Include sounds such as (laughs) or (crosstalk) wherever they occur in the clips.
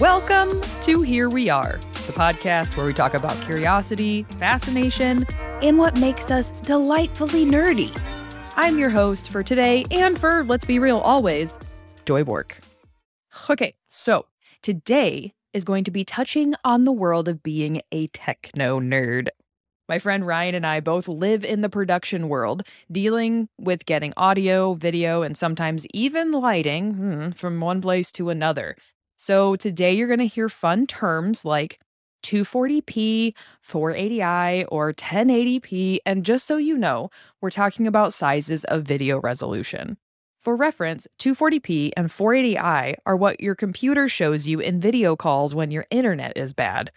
Welcome to Here We Are, the podcast where we talk about curiosity, fascination, and what makes us delightfully nerdy. I'm your host for today and for, let's be real, always, Joy Bork. Okay, so today is going to be touching on the world of being a techno nerd. My friend Ryan and I both live in the production world, dealing with getting audio, video, and sometimes even lighting hmm, from one place to another. So today you're going to hear fun terms like 240p, 480i, or 1080p. And just so you know, we're talking about sizes of video resolution. For reference, 240p and 480i are what your computer shows you in video calls when your internet is bad.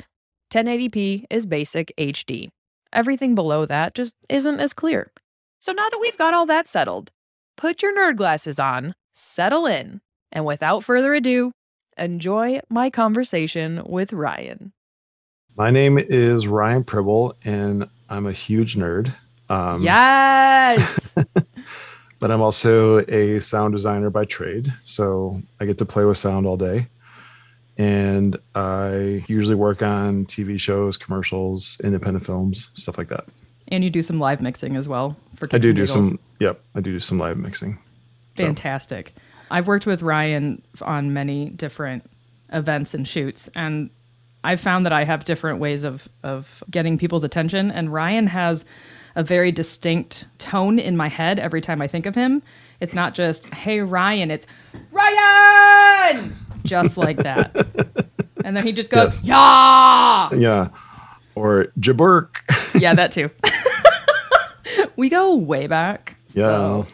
1080p is basic HD. Everything below that just isn't as clear. So now that we've got all that settled, put your nerd glasses on, settle in, and without further ado, enjoy my conversation with Ryan. My name is Ryan Pribble, and I'm a huge nerd. Um, yes. (laughs) but I'm also a sound designer by trade. So I get to play with sound all day. And I usually work on TV shows, commercials, independent films, stuff like that. And you do some live mixing as well for I do do some, yep, I do do some live mixing. Fantastic. So. I've worked with Ryan on many different events and shoots, and I've found that I have different ways of of getting people's attention. And Ryan has a very distinct tone in my head every time I think of him. It's not just "Hey Ryan," it's Ryan, just like that. (laughs) and then he just goes, yes. "Yeah, yeah," or Jaburk. yeah, that too. (laughs) we go way back. Yeah. So.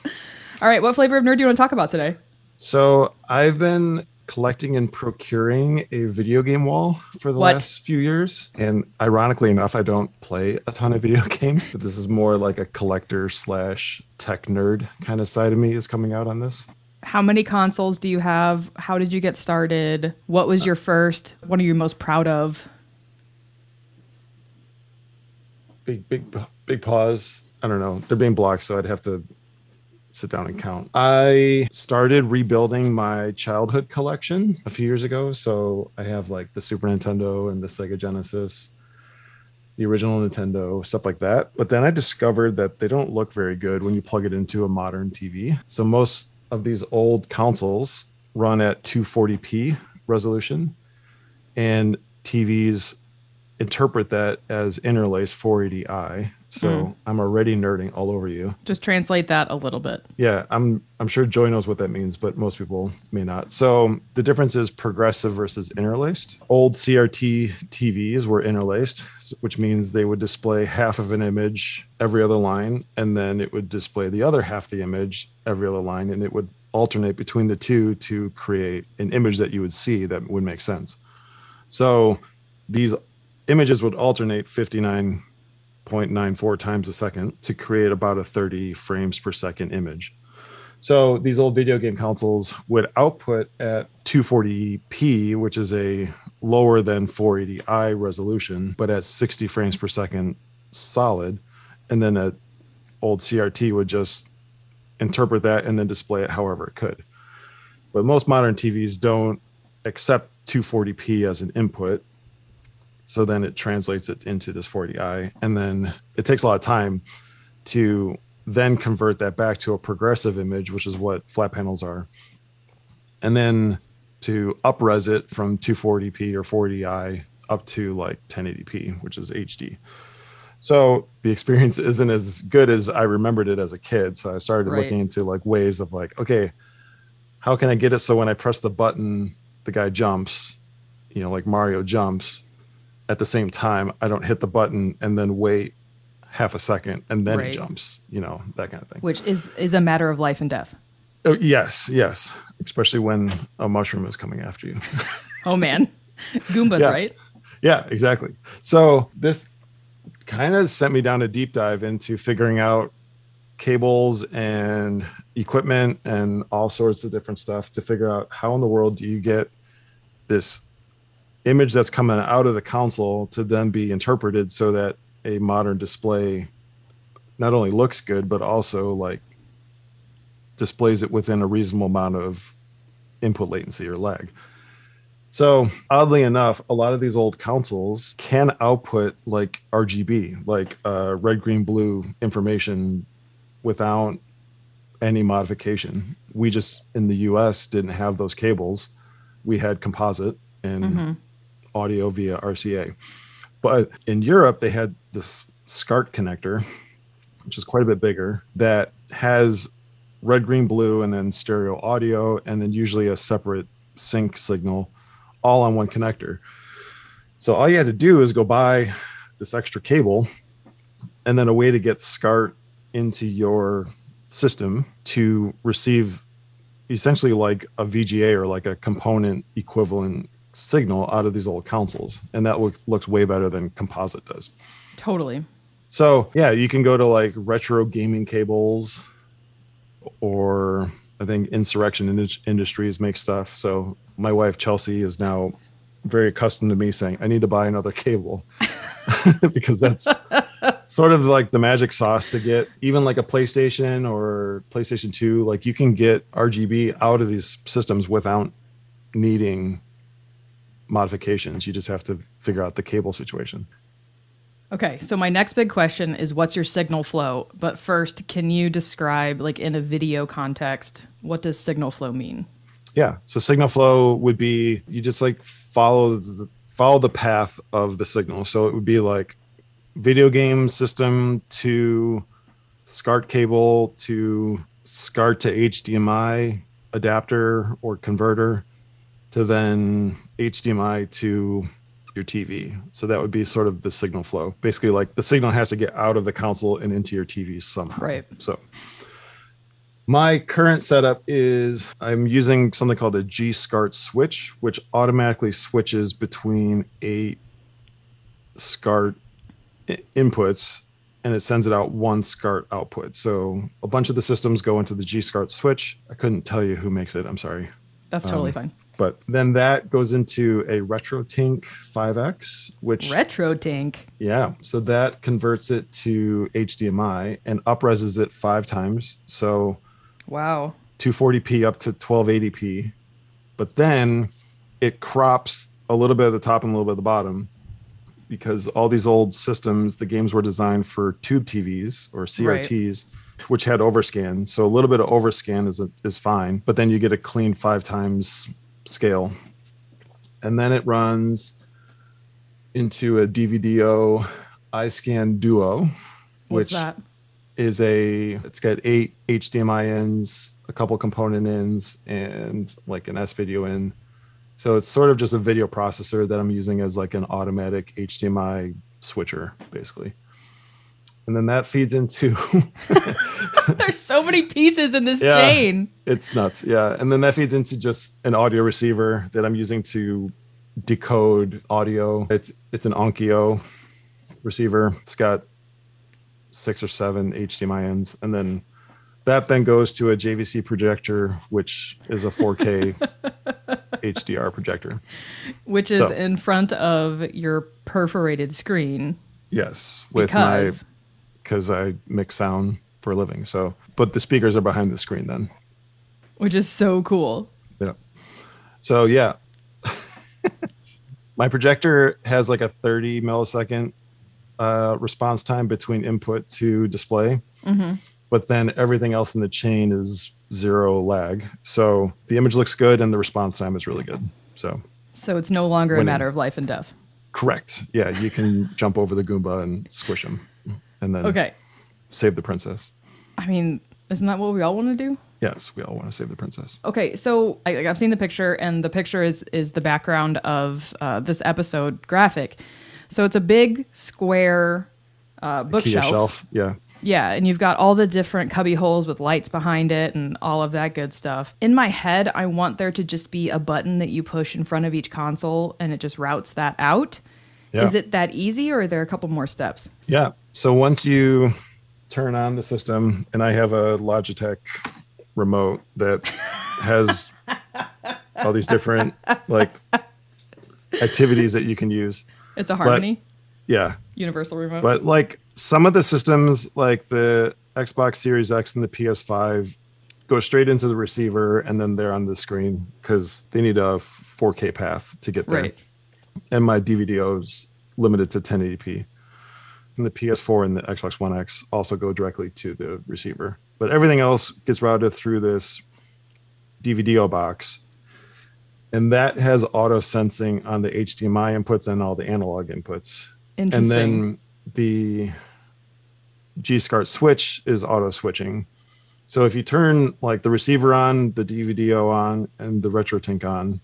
All right, what flavor of nerd do you want to talk about today? So I've been collecting and procuring a video game wall for the what? last few years. And ironically enough, I don't play a ton of (laughs) video games, but this is more like a collector slash tech nerd kind of side of me is coming out on this. How many consoles do you have? How did you get started? What was your first? What are you most proud of? Big, big, big pause. I don't know. They're being blocked, so I'd have to sit down and count. I started rebuilding my childhood collection a few years ago. So I have like the Super Nintendo and the Sega Genesis, the original Nintendo, stuff like that. But then I discovered that they don't look very good when you plug it into a modern TV. So most of these old consoles run at 240p resolution and TVs interpret that as interlaced 480i so mm. I'm already nerding all over you. Just translate that a little bit. Yeah, I'm I'm sure Joy knows what that means, but most people may not. So the difference is progressive versus interlaced. Old CRT TVs were interlaced, which means they would display half of an image every other line, and then it would display the other half of the image every other line, and it would alternate between the two to create an image that you would see that would make sense. So these images would alternate 59 0.94 times a second to create about a 30 frames per second image. So these old video game consoles would output at 240p, which is a lower than 480i resolution, but at 60 frames per second solid. And then a old CRT would just interpret that and then display it however it could. But most modern TVs don't accept 240p as an input so then it translates it into this 40i. And then it takes a lot of time to then convert that back to a progressive image, which is what flat panels are. And then to upres it from 240p or 40i up to like 1080p, which is HD. So the experience (laughs) isn't as good as I remembered it as a kid. So I started right. looking into like ways of like, okay, how can I get it so when I press the button, the guy jumps, you know, like Mario jumps, at the same time i don't hit the button and then wait half a second and then right. it jumps you know that kind of thing. Which is is a matter of life and death. Oh, yes yes. Especially when a mushroom is coming after you. (laughs) Oh man. Goombas yeah. right? Yeah exactly. So this kind of sent me down a deep dive into figuring out cables and equipment and all sorts of different stuff to figure out how in the world do you get this image that's coming out of the console to then be interpreted so that a modern display not only looks good but also like displays it within a reasonable amount of input latency or lag So, oddly enough, a lot of these old consoles can output like RGB, like uh, red, green, blue information without any modification. We just in the US didn't have those cables. We had composite and Mhm. Audio via RCA. But in Europe, they had this SCART connector, which is quite a bit bigger, that has red, green, blue, and then stereo audio, and then usually a separate sync signal all on one connector. So all you had to do is go buy this extra cable and then a way to get SCART into your system to receive essentially like a VGA or like a component equivalent signal out of these old consoles. And that look, looks way better than composite does. Totally. So yeah, you can go to like retro gaming cables, or I think Insurrection Indus- Industries make stuff. So my wife Chelsea is now very accustomed to me saying, "I need to buy another cable," (laughs) (laughs) because that's sort of like the magic sauce to get even like a PlayStation or PlayStation Two. Like you can get RGB out of these systems without needing modifications. You just have to figure out the cable situation. Okay, so my next big question is what's your signal flow? But first, can you describe, like in a video context, what does signal flow mean? yeah so signal flow would be you just like follow the follow the path of the signal so it would be like video game system to SCART cable to SCART to HDMI adapter or converter to then HDMI to your TV. So that would be sort of the signal flow. Basically, like the signal has to get out of the console and into your TV somehow. Right. So my current setup is I'm using something called a G SCART switch, which automatically switches between eight SCART inputs and it sends it out one SCART output. So a bunch of the systems go into the G SCART switch. I couldn't tell you who makes it. I'm sorry. That's totally Um, fine. But then that goes into a RetroTink 5X, which Retro Tink. yeah, so that converts it to HDMI and upreses it five times. So Wow. 240p up to 1280p. But then it crops a little bit at the top and a little bit at the bottom because all these old systems, the games were designed for tube TVs or CRTs, which had overscan. So a little bit of overscan is is fine, but then you get a clean five times scale, and then it runs into a DVDO iScan Duo, What's which that? is a it's got eight HDMI ins, a couple component ins, and like an S video in. So it's sort of just a video processor that I'm using as like an automatic HDMI switcher, basically. And then that feeds into (laughs) There's so many pieces in this Yeah. chain. it's nuts, yeah. And then that feeds into just an audio receiver that I'm using to decode audio. It's it's an Onkyo receiver. It's got six or seven HDMI ins, and then that then goes to a JVC projector, which is a 4K HDR (laughs) projector. Which is So- in front of your perforated screen. Yes, with Because my because I mix sound for a living. So, but the speakers are behind the screen then. which is so cool. Yeah. So yeah, (laughs) my projector has like a 30 millisecond uh, response time between input to display, hmm but then everything else in the chain is zero lag. So the image looks good and the response time is really good. So So it's no longer a matter of life and death. correct. Yeah, you can jump over the Goomba and squish him, and then Okay. save the princess. I mean, isn't that what we all want to do? Yes, we all want to save the princess. Okay, so I, I've seen the picture, and the picture is is the background of uh, this episode graphic. So it's a big square uh, bookshelf. shelf. Yeah. Yeah, and you've got all the different cubby holes with lights behind it and all of that good stuff. In my head, I want there to just be a button that you push in front of each console, and it just routes that out. Yeah. Is it that easy, or are there a couple more steps? Yeah. So once you turn on the system, and I have a Logitech remote that has all these different like activities that you can use. It's a Harmony Yeah. universal remote. But like some of the systems, like the Xbox Series X and the PS5, go straight into the receiver and then they're on the screen because they need a 4K path to get there. Right. And my DVDO is limited to 1080p. And the PS4 and the Xbox One X also go directly to the receiver. But everything else gets routed through this DVDO box. And that has auto sensing on the HDMI inputs and all the analog inputs. And then the G SCART switch is auto switching. So if you turn like the receiver on, the DVDO on, and the RetroTink on,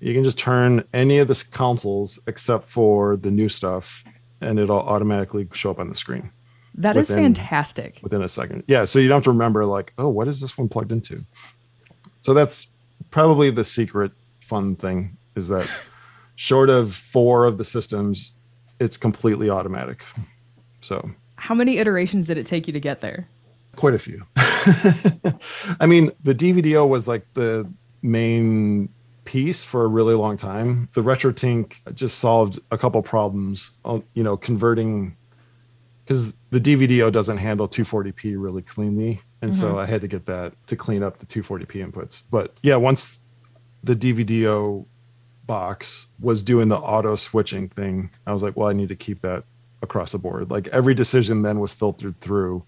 you can just turn any of the consoles except for the new stuff, and it'll automatically show up on the screen that is within- fantastic. within a second. Yeah, so you don't have to remember like, oh, what is this one plugged into? So that's probably the secret fun thing is that short of four of the systems, it's completely automatic. So How many iterations did it take you to get there? quite a few. (laughs) I mean, the DVDO was like the main piece for a really long time. The RetroTink just solved a couple problems, uh, you know, converting because the DVDO doesn't handle 240p really cleanly. And so I had to get that to clean up the 240p inputs. But yeah, once the DVDO box was doing the auto switching thing, I was like, well, I need to keep that across the board. Like every decision then was filtered through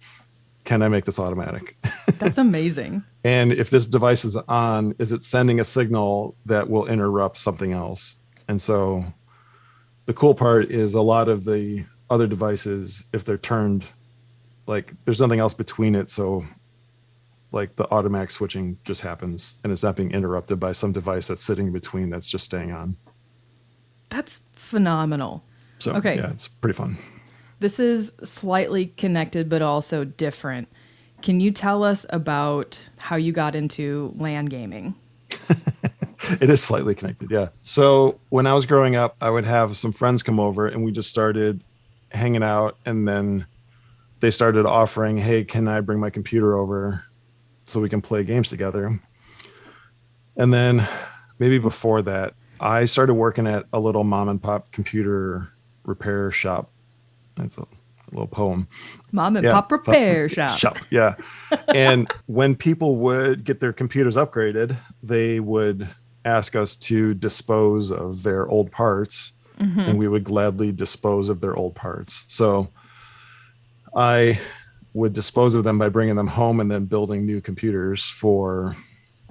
can I make this automatic? (laughs) That's amazing. and if this device is on, is it sending a signal that will interrupt something else? And so the cool part is a lot of the other devices, if they're turned, like there's nothing else between it. So like the automatic switching just happens and it's not being interrupted by some device that's sitting in between that's just staying on. That's phenomenal. So Okay. yeah, it's pretty fun. This is slightly connected, but also different. Can you tell us about how you got into LAN gaming? (laughs) it is slightly connected yeah so when i was growing up i would have some friends come over and we just started hanging out and then they started offering hey can i bring my computer over so we can play games together and then maybe before that i started working at a little mom and pop computer repair shop that's a little poem Mom and Yeah. Pop Repair Shop. shop. Yeah. and when people would get their computers upgraded, they would ask us to dispose of their old parts, mm-hmm. and we would gladly dispose of their old parts. So I would dispose of them by bringing them home and then building new computers for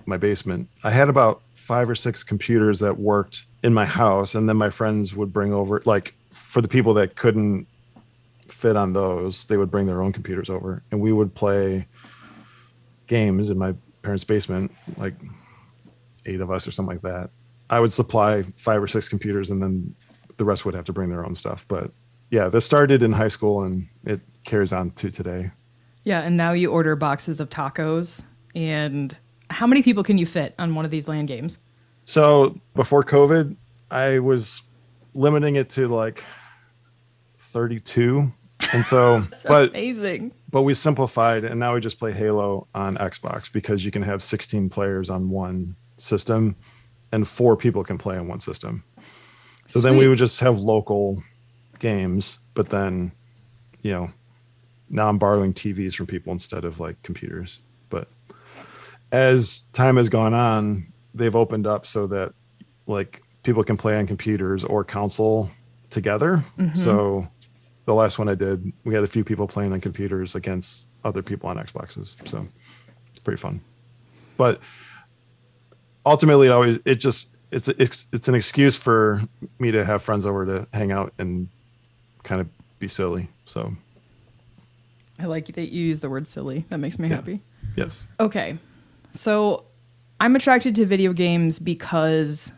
my basement. I had about five or six computers that worked in my house, and then my friends would bring over, like, for the people that couldn't fit on those, they would bring their own computers over, and we would play games in my parents' basement, like eight of us or something like that. I would supply five or six computers, and then the rest would have to bring their own stuff. But yeah, this started in high school, and it carries on to today. Yeah, and now you order boxes of tacos. And how many people can you fit on one of these LAN games? So before COVID, I was limiting it to like 32. And so, (laughs) That's but amazing. but we simplified and now we just play Halo on Xbox because you can have 16 players on one system and four people can play on one system. So then we would just have local games, but then, you know, now I'm borrowing TVs from people instead of like computers. But as time has gone on, they've opened up so that like people can play on computers or console together. Mm-hmm. So the last one I did, we had a few people playing on computers against other people on Xboxes. So it's pretty fun. But ultimately, it always it just it's it's it's an excuse for me to have friends over to hang out and kind of be silly. So I like that you use the word silly. That makes me Yeah. happy. yes, Okay. So I'm attracted to video games because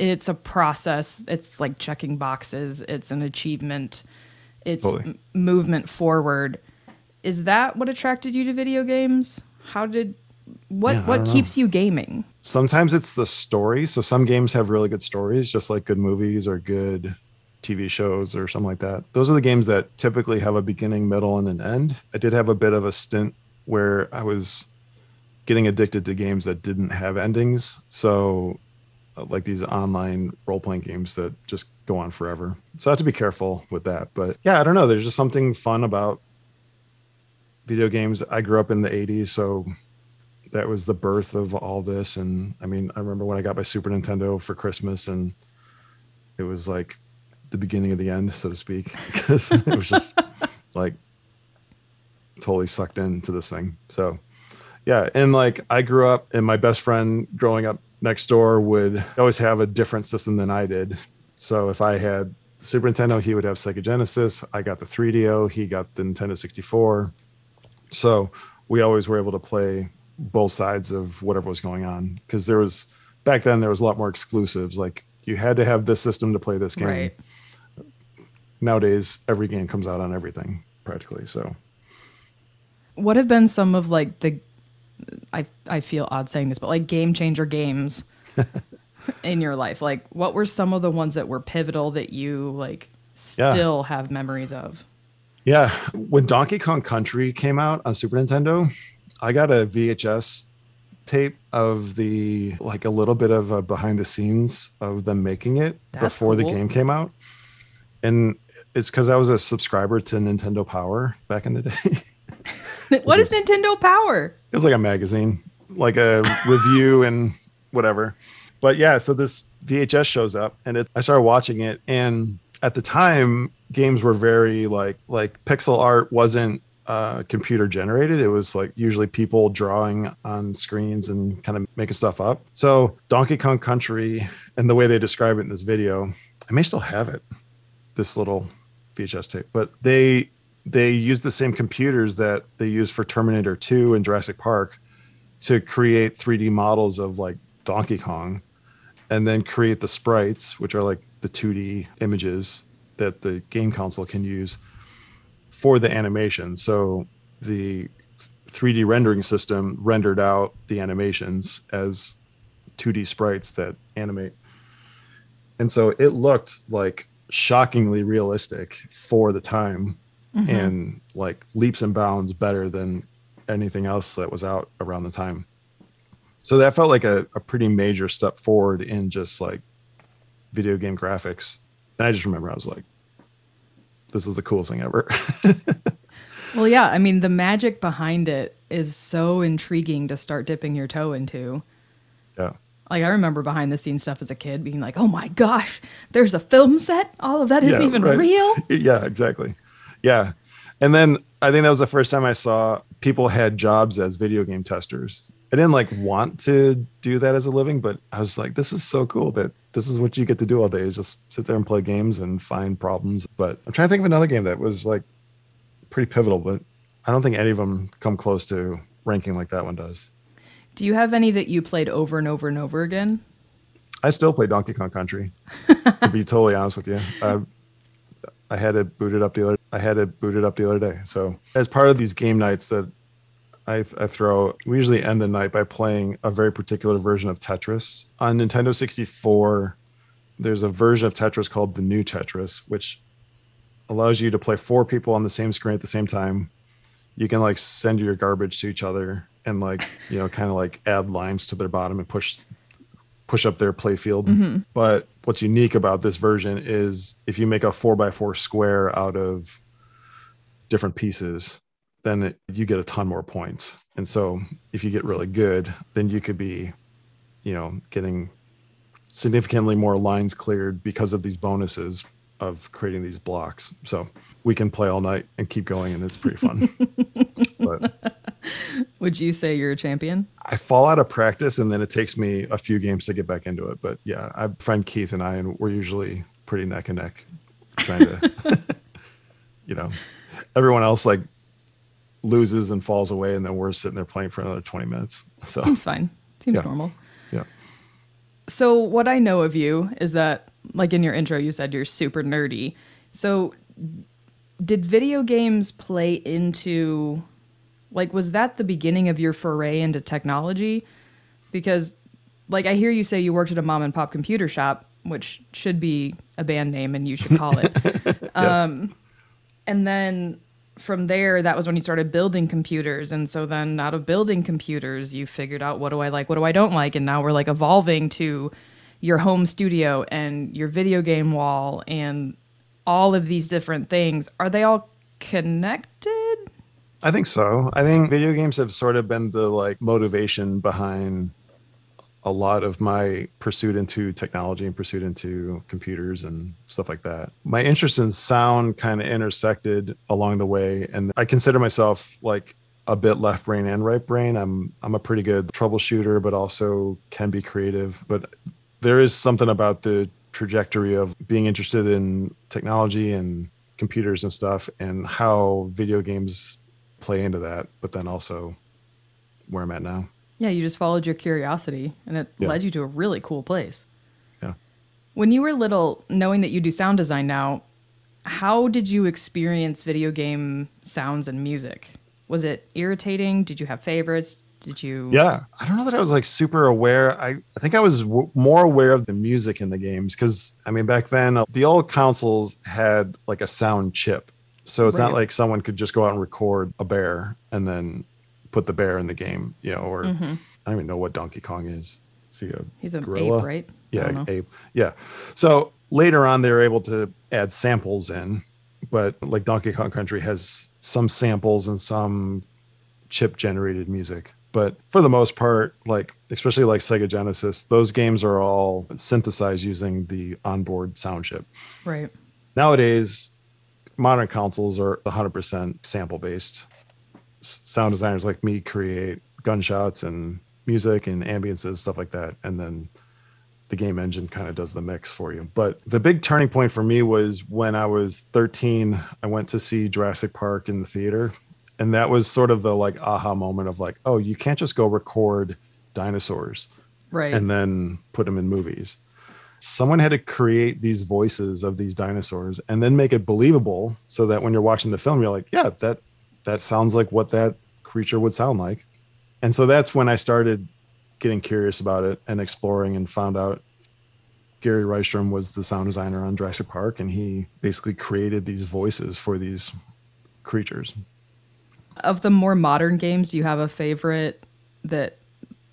it's a process. It's like checking boxes, it's an achievement, it's m- movement forward. Is that what attracted you to video games? How did what Yeah, what don't know. keeps you gaming? sometimes it's the story. So some games have really good stories, just like good movies or good TV shows or something like that. Those are the games that typically have a beginning, middle, and an end. I did have a bit of a stint where I was getting addicted to games that didn't have endings. So Uh, like these online role playing games that just go on forever. So I have to be careful with that. But yeah, I don't know. There's just something fun about video games. I grew up in the 80s, so that was the birth of all this. And I mean, I remember when I got my Super Nintendo for Christmas, and it was like the beginning of the end, so to speak, (laughs) because it was just (laughs) like totally sucked into this thing. So, yeah, and like I grew up, and my best friend growing up next door would always have a different system than I did. So if I had Super Nintendo, he would have Sega Genesis. I got the 3DO. He got the Nintendo 64. So we always were able to play both sides of whatever was going on because there was back then there was a lot more exclusives. Like you had to have this system to play this game. Right. Nowadays, every game comes out on everything practically. So What have been some of like the I I feel odd saying this, but like game changer games (laughs) in your life? Like what were some of the ones that were pivotal that you like Yeah. still have memories of? Yeah, when Donkey Kong Country came out on Super Nintendo, I got a VHS tape of the like a little bit of a behind the scenes of them making it That's before the game came out. And it's because I was a subscriber to Nintendo Power back in the day. (laughs) what is- Nintendo Power? It was like a magazine, like a review and whatever. But yeah, so this VHS shows up and it, I started watching it. And at the time, games were very like like pixel art wasn't uh, computer generated. It was like usually people drawing on screens and kind of making stuff up. So Donkey Kong Country and the way they describe it in this video, I may still have it, this little VHS tape, but they they used the same computers that they used for Terminator 2 and Jurassic Park to create 3D models of like Donkey Kong and then create the sprites, which are like the 2D images that the game console can use for the animation. So the 3D rendering system rendered out the animations as 2D sprites that animate. And so it looked like shockingly realistic for the time Mm-hmm. and like leaps and bounds better than anything else that was out around the time. So that felt like a, a pretty major step forward in just like video game graphics. And I just remember I was like, this is the coolest thing ever. (laughs) Well, yeah, I mean the magic behind it is so intriguing to start dipping your toe into. yeah. Like I remember behind the scenes stuff as a kid being like, "Oh my gosh, there's a film set. All of that isn't Yeah, even right. real." (laughs) Yeah, exactly. Yeah. And then I think that was the first time I saw people had jobs as video game testers. I didn't like want to do that as a living, but I was like, this is so cool that this is what you get to do all day is just sit there and play games and find problems. But I'm trying to think of another game that was like pretty pivotal, but I don't think any of them come close to ranking like that one does. Do you have any that you played over and over and over again? I still play Donkey Kong Country. to be (laughs) totally honest with you, I, I had it booted up the other. I had it booted up the other day. So as part of these game nights that I, I throw, we usually end the night by playing a very particular version of Tetris on Nintendo 64. There's a version of Tetris called the New Tetris, which allows you to play four people on the same screen at the same time. You can like send your garbage to each other and like you know kind of like add lines to their bottom and push push up their play field. Mm-hmm. But what's unique about this version is if you make a four by four square out of different pieces, then it, you get a ton more points. And so if you get really good, then you could be, you know, getting significantly more lines cleared because of these bonuses of creating these blocks. So we can play all night and keep going, and it's pretty fun. (laughs) but Would you say you're a champion? I fall out of practice and then it takes me a few games to get back into it. But yeah, I friend Keith and I, and we're usually pretty neck and neck trying to, (laughs) you know, everyone else like loses and falls away. And then we're sitting there playing for another 20 minutes. So Seems fine. Seems Yeah. normal. yeah. So, what I know of you is that, like in your intro, you said you're super nerdy. So, did video games play into, like, was that the beginning of your foray into technology? Because, like, I hear you say you worked at a mom and pop computer shop, which should be a band name and you should call it. (laughs) um, and then from there, that was when you started building computers. And so then out of building computers, you figured out what do I like, what do I don't like. And now we're like evolving to your home studio and your video game wall and all of these different things. Are they all connected? I think so. I think video games have sort of been the like motivation behind a lot of my pursuit into technology and pursuit into computers and stuff like that. My interest in sound kind of intersected along the way and I consider myself like a bit left brain and right brain. I'm I'm a pretty good troubleshooter but also can be creative, but there is something about the trajectory of being interested in technology and computers and stuff and how video games play into that, but then also where I'm at now. Yeah, you just followed your curiosity and it Yeah. led you to a really cool place. Yeah. When you were little, knowing that you do sound design now, how did you experience video game sounds and music? Was it irritating? Did you have favorites? Did you? Yeah, I don't know that I was like super aware. I, I think I was w- more aware of the music in the games because I mean back then uh, the old consoles had like a sound chip, so it's Right. not like someone could just go out and record a bear and then put the bear in the game, you know. Or mm-hmm. I don't even know what Donkey Kong is. See a He's an gorilla? ape, right? Yeah, ape. Yeah. So later on, they're able to add samples in, but like Donkey Kong Country has some samples and some chip generated music. But for the most part, like especially like Sega Genesis, those games are all synthesized using the onboard sound chip. Right. Nowadays, modern consoles are 100% sample based. Sound designers like me create gunshots and music and ambiences, stuff like that. And then the game engine kind of does the mix for you. But the big turning point for me was when I was 13, I went to see Jurassic Park in the theater. And that was sort of the like aha moment of like, oh, you can't just go record dinosaurs Right. and then put them in movies. Someone had to create these voices of these dinosaurs and then make it believable so that when you're watching the film, you're like, yeah, that that sounds like what that creature would sound like. And so that's when I started getting curious about it and exploring and found out Gary Rydstrom was the sound designer on Jurassic Park and he basically created these voices for these creatures. of the more modern games, do you have a favorite that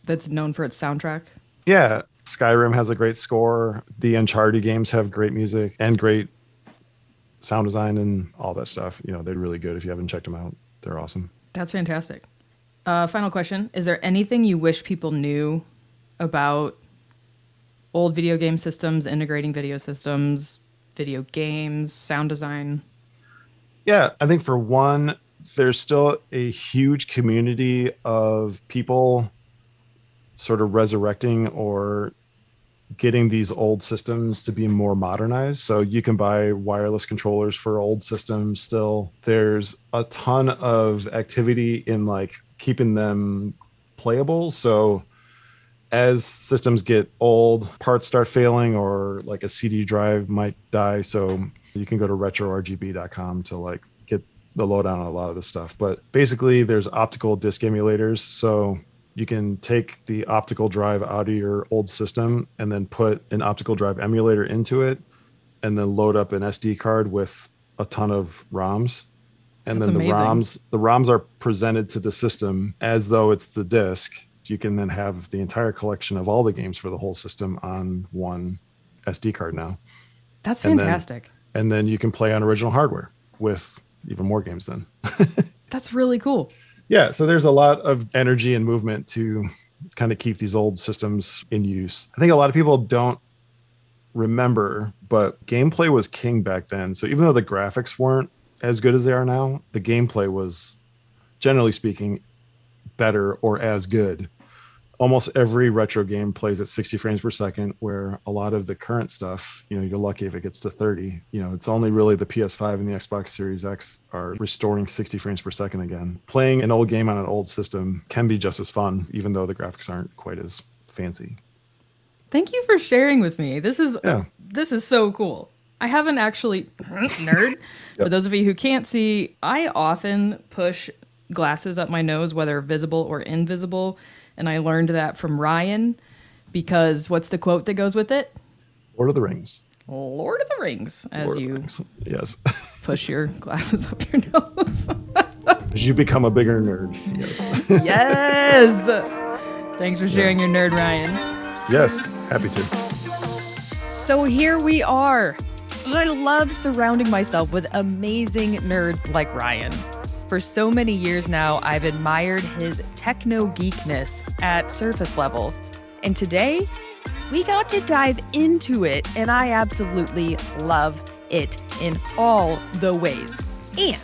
that's known for its soundtrack? Yeah, Skyrim has a great score. The Uncharted games have great music and great sound design and all that stuff. You know, they're really good. If you haven't checked them out, they're awesome. That's fantastic. Uh, final question: Is there anything you wish people knew about old video game systems, integrating video systems, video games, sound design? Yeah, I think for one, there's still a huge community of people sort of resurrecting or getting these old systems to be more modernized. So you can buy wireless controllers for old systems still. There's a ton of activity in like keeping them playable. So as systems get old, parts start failing or like a CD drive might die. So you can go to retrorgb.com to like get the lowdown on a lot of this stuff. But basically, there's optical disc emulators. So you can take the optical drive out of your old system and then put an optical drive emulator into it and then load up an SD card with a ton of ROMs. And That's then the amazing. ROMs the ROMs are presented to the system as though it's the disk. You can then have the entire collection of all the games for the whole system on one SD card now. That's And then- fantastic. And then you can play on original hardware with even more games then. (laughs) That's really cool. Yeah, so there's a lot of energy and movement to kind of keep these old systems in use. I think a lot of people don't remember, but gameplay was king back then. So even though the graphics weren't as good as they are now, the gameplay was generally speaking better or as good. Almost every retro game plays at 60 frames per second, where a lot of the current stuff, you know, you're lucky if it gets to 30. You know, it's only really the PS5 and the Xbox Series X are restoring 60 frames per second again. Playing an old game on an old system can be just as fun, even though the graphics aren't quite as fancy. Thank you for sharing with me. This is Yeah. this is so cool. I haven't actually (clears throat) nerd. For those of you who can't see, I often push glasses up my nose, whether visible or invisible, and I learned that from Ryan because what's the quote that goes with it? Lord of the Rings. Lord of the Rings, as Lord you Rings. (laughs) Yes. push your glasses up your nose. (laughs) As you become a bigger nerd. Yes. (laughs) yes. Thanks for sharing your nerd, Ryan. yes. Happy to. So here we are. I love surrounding myself with amazing nerds like Ryan. For so many years now, I've admired his techno geekness at surface level. And today, we got to dive into it, and I absolutely love it in all the ways. And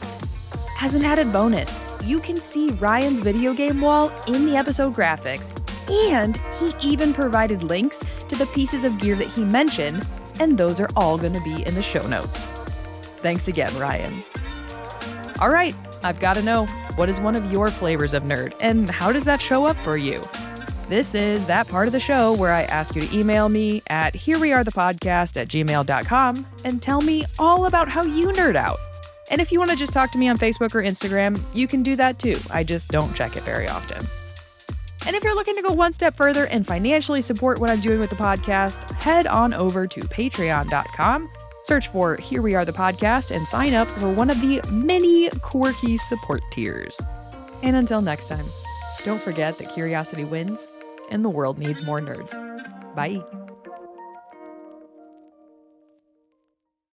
as an added bonus, you can see Ryan's video game wall in the episode graphics, and he even provided links to the pieces of gear that he mentioned, and those are all going to be in the show notes. Thanks again, Ryan. All right, I've got to know what is one of your flavors of nerd, and how does that show up for you? This is that part of the show where I ask you to email me at herewearethepodcast at gmail.com and tell me all about how you nerd out. And if you want to just talk to me on Facebook or Instagram, you can do that too. I just don't check it very often. And if you're looking to go one step further and financially support what I'm doing with the podcast, head on over to patreon.com, search for Here We Are the Podcast, and sign up for one of the many quirky support tiers. And until next time, don't forget that curiosity wins and the world needs more nerds. Bye.